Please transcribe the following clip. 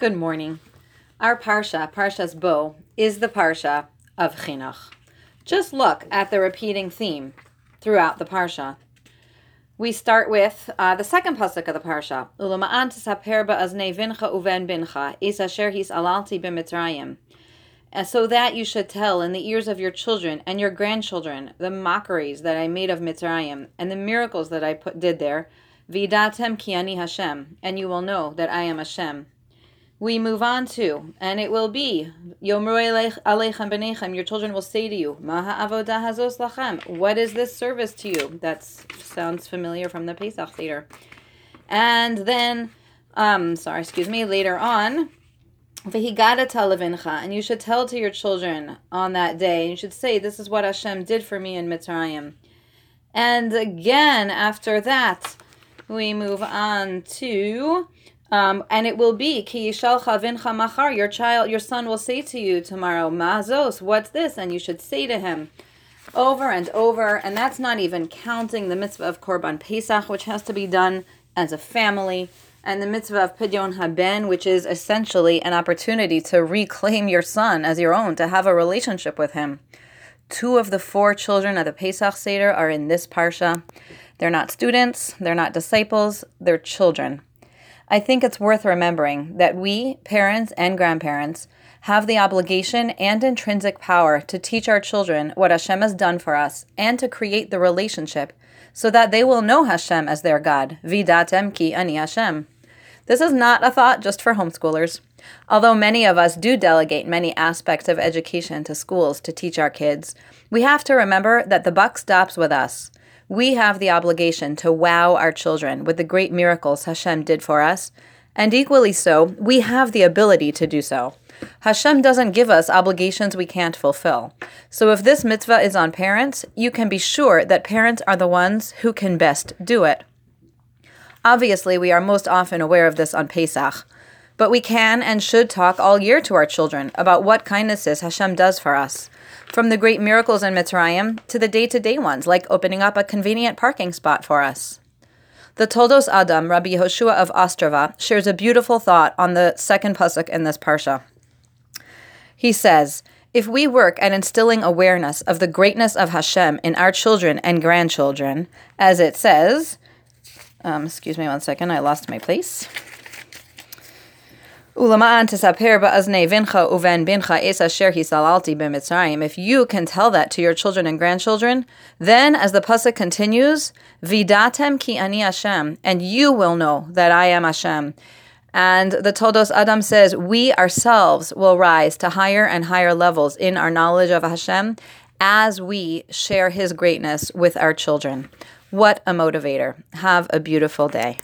Good morning. Our parsha, Parshas Bo, is the parsha of Chinuch. Just look at the repeating theme throughout the parsha. We start with uh, the second pasuk of the parsha. Ulama'an tesaper ba'aznei vincha uven bincha, is his alalti b'mitzrayim. So that you should tell in the ears of your children and your grandchildren the mockeries that I made of Mitzrayim and the miracles that I put, did there. Vidatem ki ani Hashem, and you will know that I am Hashem we move on to, and it will be Aleichem Benechem. Your children will say to you, Maha Avodah Hazos Lachem. What is this service to you? That sounds familiar from the Pesach Seder. And then, um, sorry, excuse me. Later on, and you should tell to your children on that day. You should say, "This is what Hashem did for me in Mitzrayim." And again, after that, we move on to um, and it will be ki machar. Your child, your son will say to you tomorrow, Mazos, what's this? And you should say to him over and over. And that's not even counting the mitzvah of korban pesach, which has to be done as a family, and the mitzvah of pidyon haben, which is essentially an opportunity to reclaim your son as your own, to have a relationship with him. Two of the four children of the Pesach Seder are in this parsha. They're not students, they're not disciples, they're children. I think it's worth remembering that we, parents and grandparents, have the obligation and intrinsic power to teach our children what Hashem has done for us and to create the relationship so that they will know Hashem as their God. Vidatem ki ani Hashem. This is not a thought just for homeschoolers. Although many of us do delegate many aspects of education to schools to teach our kids, we have to remember that the buck stops with us. We have the obligation to wow our children with the great miracles Hashem did for us, and equally so, we have the ability to do so. Hashem doesn't give us obligations we can't fulfill. So if this mitzvah is on parents, you can be sure that parents are the ones who can best do it. Obviously, we are most often aware of this on Pesach, but we can and should talk all year to our children about what kindnesses Hashem does for us from the great miracles in Mitzrayim to the day to day ones, like opening up a convenient parking spot for us. The Toldos Adam, Rabbi Yehoshua of Ostrava, shares a beautiful thought on the second pasuk in this parsha. He says, if we work at instilling awareness of the greatness of Hashem in our children and grandchildren, as it says, um, excuse me one second, I lost my place. Ulamaan tesaper ba'aznei vincha uven bincha es asher hisalalti b'mitzrayim. If you can tell that to your children and grandchildren, then, as the pasuk continues, vidatem ki ani Hashem, and you will know that I am Hashem. And the Toldos Adam says, we ourselves will rise to higher and higher levels in our knowledge of Hashem as we share His greatness with our children. What a motivator. Have a beautiful day.